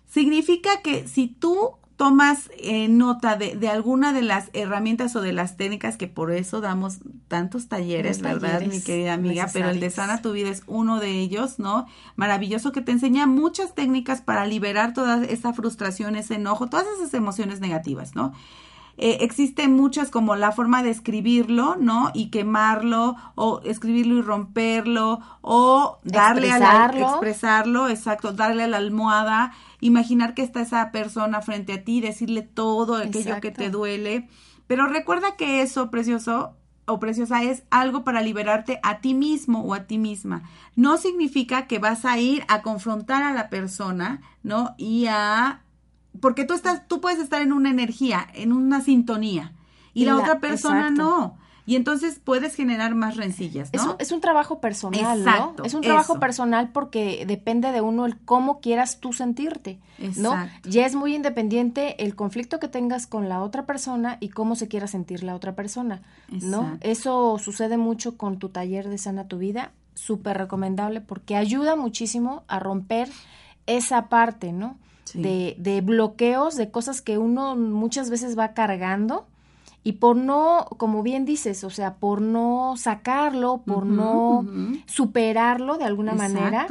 Significa que si tú tomas eh, nota de, de, alguna de las herramientas o de las técnicas que por eso damos tantos talleres, ¿verdad, mi querida amiga? Pero el de Sana tu vida es uno de ellos, ¿no? Maravilloso que te enseña muchas técnicas para liberar toda esa frustración, ese enojo, todas esas emociones negativas, ¿no? Eh, existen muchas como la forma de escribirlo, ¿no? Y quemarlo, o escribirlo y romperlo, o darle a la, expresarlo, exacto, darle a la almohada, imaginar que está esa persona frente a ti, decirle todo aquello que te duele. Pero recuerda que eso, precioso, o preciosa es algo para liberarte a ti mismo o a ti misma. No significa que vas a ir a confrontar a la persona, ¿no? Y a porque tú estás tú puedes estar en una energía, en una sintonía y, la, otra persona no. Y entonces puedes generar más rencillas, ¿no? Es un, trabajo personal, ¿no? Es un trabajo personal porque depende de uno el cómo quieras tú sentirte, ¿no? Ya es muy independiente el conflicto que tengas con la otra persona y cómo se quiera sentir la otra persona, ¿no? Eso sucede mucho con tu taller de Sana Tu Vida, súper recomendable porque ayuda muchísimo a romper esa parte, ¿no? De, de bloqueos, de cosas que uno muchas veces va cargando, y por no, como bien dices, o sea, por no sacarlo, por no superarlo de alguna manera,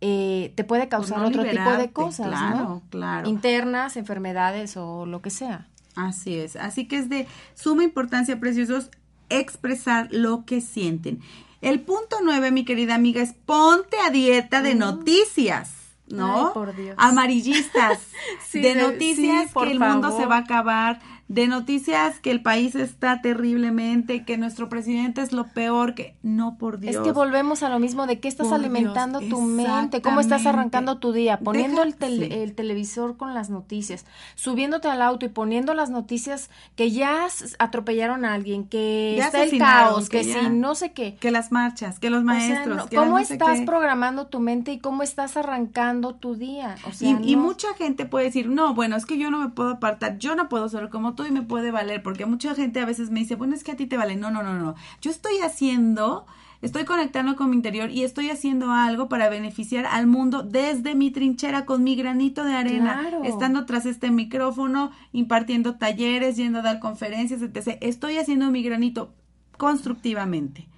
eh, te puede causar otro tipo de cosas, claro, Claro. Internas, enfermedades o lo que sea. Así es. Así que es de suma importancia, preciosos, expresar lo que sienten. El punto nueve, mi querida amiga, es ponte a dieta de noticias. ¿no? por Dios. Amarillistas, [laughs] de noticias que el mundo se va a acabar, de noticias que el país está terriblemente, que nuestro presidente es lo peor, que no por Dios. Es que volvemos a lo mismo de qué estás alimentando tu mente, cómo estás arrancando tu día, poniendo el, el, televisor con las noticias, subiéndote al auto y poniendo las noticias que ya atropellaron a alguien, que ya está el caos, que, si no sé qué. Que las marchas, que los maestros. ¿Cómo estás programando tu mente y cómo estás arrancando tu día? y, y mucha gente puede decir, no, bueno, es que yo no me puedo apartar, yo no puedo ser como tú y me puede valer, porque mucha gente a veces me dice, bueno, es que a ti te vale. No, no, no, no. Yo estoy haciendo, estoy conectando con mi interior y estoy haciendo algo para beneficiar al mundo desde mi trinchera, con mi granito de arena, estando tras este micrófono, impartiendo talleres, yendo a dar conferencias, etc. Estoy haciendo mi granito constructivamente.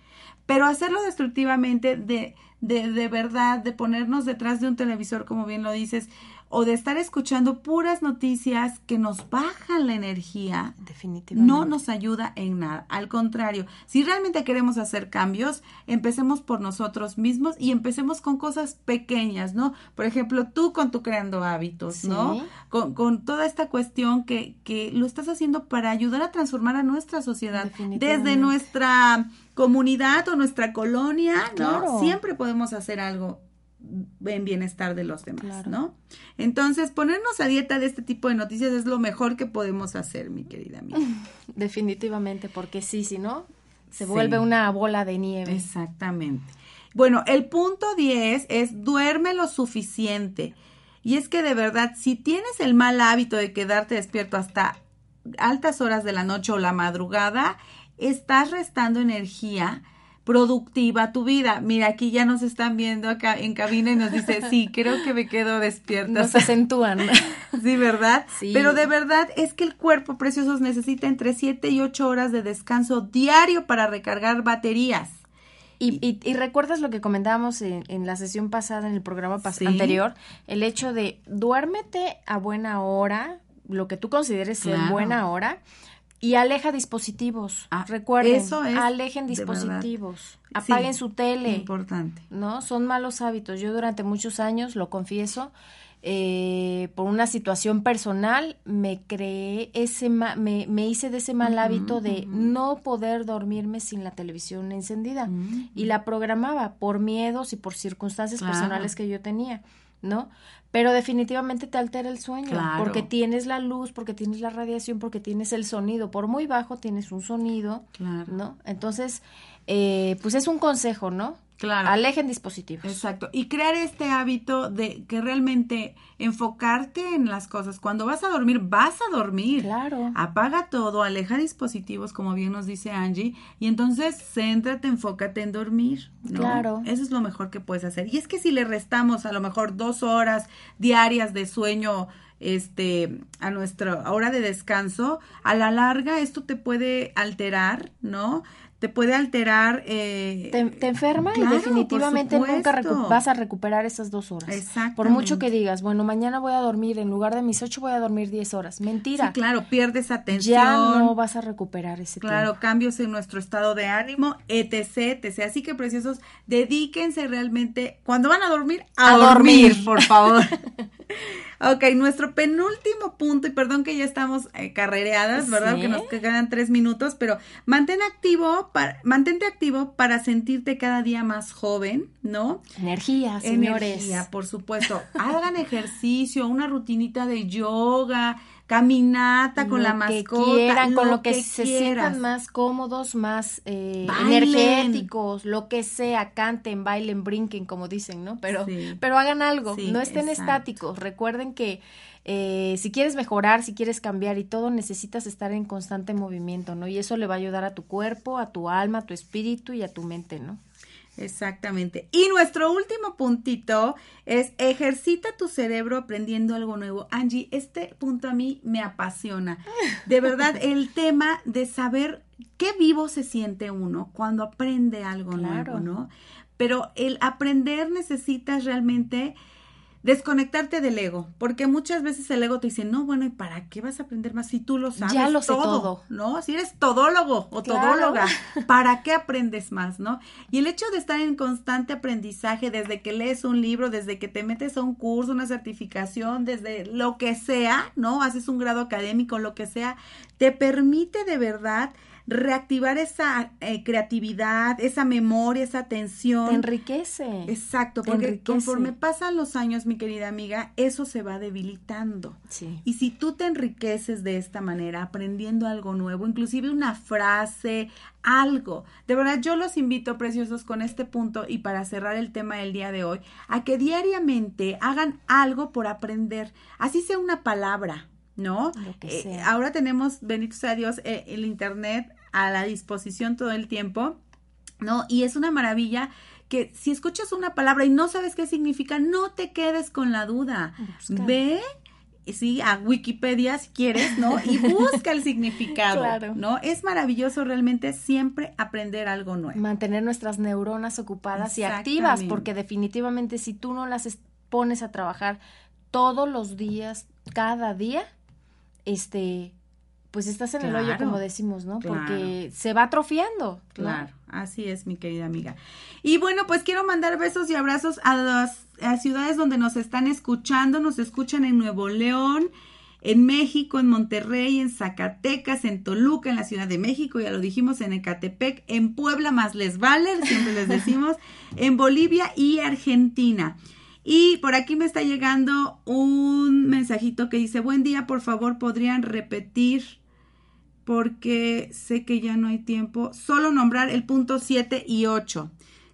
Pero hacerlo destructivamente de, de, de verdad, de ponernos detrás de un televisor, como bien lo dices, o de estar escuchando puras noticias que nos bajan la energía, definitivamente no nos ayuda en nada. Al contrario, si realmente queremos hacer cambios, empecemos por nosotros mismos y empecemos con cosas pequeñas, ¿no? Por ejemplo, tú con tu creando hábitos, ¿no? Con, con, toda esta cuestión que, que lo estás haciendo para ayudar a transformar a nuestra sociedad desde nuestra comunidad o nuestra colonia, ¿no? Siempre podemos hacer algo en bienestar de los demás, ¿no? Entonces, ponernos a dieta de este tipo de noticias es lo mejor que podemos hacer, mi querida amiga. [laughs] Definitivamente, porque sí, si no, se vuelve una bola de nieve. Exactamente. Bueno, el punto 10 es duerme lo suficiente. Y es que de verdad, si tienes el mal hábito de quedarte despierto hasta altas horas de la noche o la madrugada, estás restando energía productiva tu vida. Mira, aquí ya nos están viendo acá en cabina y nos dice, sí, [laughs] creo que me quedo despierta. Nos acentúan. [laughs] sí, ¿verdad? Sí. Pero de verdad es que el cuerpo, preciosos, necesita entre 7 y 8 horas de descanso diario para recargar baterías. Y, y, recuerdas lo que comentábamos en, la sesión pasada, en el programa anterior, el hecho de duérmete a buena hora, lo que tú consideres ser buena hora, y aleja dispositivos. Ah, Recuerden, eso es alejen dispositivos. Apaguen su tele. Importante. ¿No? Son malos hábitos. Yo durante muchos años, lo confieso, eh, por una situación personal, me creé ese, me, me, hice de ese mal hábito de no poder dormirme sin la televisión encendida. Y la programaba por miedos y por circunstancias personales que yo tenía. ¿no? Pero definitivamente te altera el sueño, porque tienes la luz, porque tienes la radiación, porque tienes el sonido. Por muy bajo tienes un sonido, ¿no? Entonces, eh, pues es un consejo, ¿no? Claro. Alejen dispositivos. Exacto. Y crear este hábito de que realmente enfocarte en las cosas. Cuando vas a dormir, vas a dormir. Claro. Apaga todo, aleja dispositivos, como bien nos dice Angie, y entonces céntrate, enfócate en dormir. Claro. Eso es lo mejor que puedes hacer. Y es que si le restamos a lo mejor dos horas diarias de sueño este a nuestra hora de descanso, a la larga esto te puede alterar, ¿no? Te puede alterar. Eh, te, enferma y definitivamente nunca vas a recuperar esas dos horas. Por mucho que digas, bueno, mañana voy a dormir, en lugar de mis ocho voy a dormir diez horas. Mentira. Sí, claro, pierdes atención. Ya no vas a recuperar ese Claro, cambios en nuestro estado de ánimo, etc, etc. Así que, preciosos, dedíquense realmente, cuando van a dormir, a, dormir, por [laughs] favor. Ok, nuestro penúltimo punto, y perdón que ya estamos eh, carrereadas, ¿verdad? Que nos quedan tres minutos, pero mantén activo para, mantente activo para sentirte cada día más joven, ¿no? Energía, señores. Energía, por supuesto. Hagan ejercicio, una rutinita de yoga, caminata con la mascota, con lo, que, se sientan más cómodos, más eh, energéticos, lo que sea, canten, bailen, brinquen, como dicen, ¿no? Pero, pero hagan algo, no estén estáticos. Recuerden que eh, si quieres mejorar, si quieres cambiar y todo, necesitas estar en constante movimiento, ¿no? Y eso le va a ayudar a tu cuerpo, a tu alma, a tu espíritu y a tu mente, ¿no? Exactamente. Y nuestro último puntito es ejercita tu cerebro aprendiendo algo nuevo. Angie, este punto a mí me apasiona. De verdad, [laughs] el tema de saber qué vivo se siente uno cuando aprende algo nuevo, ¿no? Pero el aprender necesitas realmente desconectarte del ego, porque muchas veces el ego te dice, no, bueno, ¿y para qué vas a aprender más si tú lo sabes ya lo sé todo, ¿no? Si eres todólogo o todóloga, [laughs] ¿para qué aprendes más, no? Y el hecho de estar en constante aprendizaje desde que lees un libro, desde que te metes a un curso, una certificación, desde lo que sea, ¿no? Haces un grado académico, lo que sea, te permite de verdad reactivar esa eh, creatividad, esa memoria, esa atención. Te enriquece. Exacto, porque conforme pasan los años, mi querida amiga, eso se va debilitando. Sí. Y si tú te enriqueces de esta manera, aprendiendo algo nuevo, inclusive una frase, algo. De verdad, yo los invito, preciosos, con este punto y para cerrar el tema del día de hoy, a que diariamente hagan algo por aprender, así sea una palabra, ¿no? Eh, ahora tenemos, bendito sea Dios, eh, el Internet a la disposición todo el tiempo, ¿no? Y es una maravilla que si escuchas una palabra y no sabes qué significa, no te quedes con la duda. Ve sí, a Wikipedia si quieres, ¿no? Y [laughs] busca el significado, ¿no? Es maravilloso realmente siempre aprender algo nuevo. Mantener nuestras neuronas ocupadas y activas, porque definitivamente si tú no las pones a trabajar todos los días, cada día, este, pues estás en el hoyo, como decimos, ¿no? Porque se va atrofiando. Claro, así es, mi querida amiga. Y bueno, pues quiero mandar besos y abrazos a las ciudades donde nos están escuchando. Nos escuchan en Nuevo León, en México, en Monterrey, en Zacatecas, en Toluca, en la Ciudad de México, ya lo dijimos, en Ecatepec, en Puebla más les vale, siempre les [laughs] decimos, en Bolivia y Argentina. Y por aquí me está llegando un mensajito que dice, buen día, por favor, podrían repetir porque sé que ya no hay tiempo. Solo nombrar el punto 7 y 8.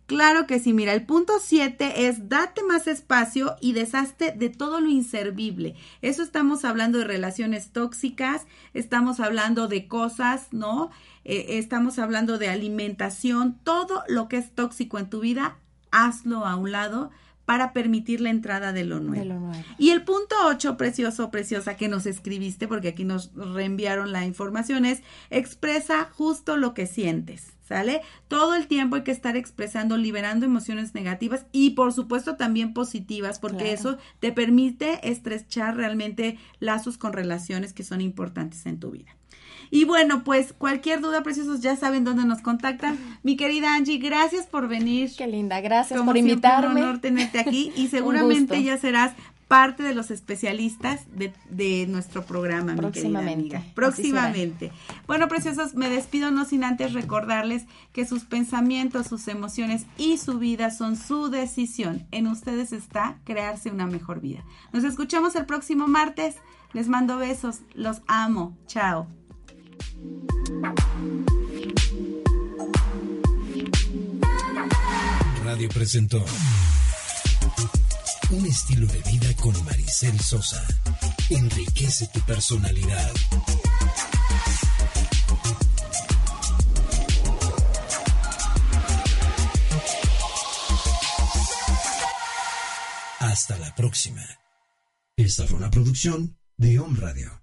Claro que sí, mira, el punto 7 es date más espacio y deshazte de todo lo inservible. Eso estamos hablando de relaciones tóxicas, estamos hablando de cosas, ¿no? Eh, estamos hablando de alimentación, todo lo que es tóxico en tu vida, hazlo a un lado para permitir la entrada de lo nuevo. Y el punto 8, precioso, preciosa, que nos escribiste, porque aquí nos reenviaron la información, es expresa justo lo que sientes. ¿Sale? Todo el tiempo hay que estar expresando, liberando emociones negativas y por supuesto también positivas, porque eso te permite estrechar realmente lazos con relaciones que son importantes en tu vida. Y bueno, pues cualquier duda, preciosos, ya saben dónde nos contactan. Mi querida Angie, gracias por venir. Qué linda, gracias por invitarme. un honor tenerte aquí y [laughs] seguramente ya serás parte de los especialistas de, nuestro programa, mi querida amiga. Próximamente. Bueno, preciosos, me despido no sin antes recordarles que sus pensamientos, sus emociones y su vida son su decisión. En ustedes está crearse una mejor vida. Nos escuchamos el próximo martes. Les mando besos. Los amo. Chao. Radio presentó un estilo de vida con Maricel Sosa. Enriquece tu personalidad. Hasta la próxima. Esta fue una producción de Home Radio.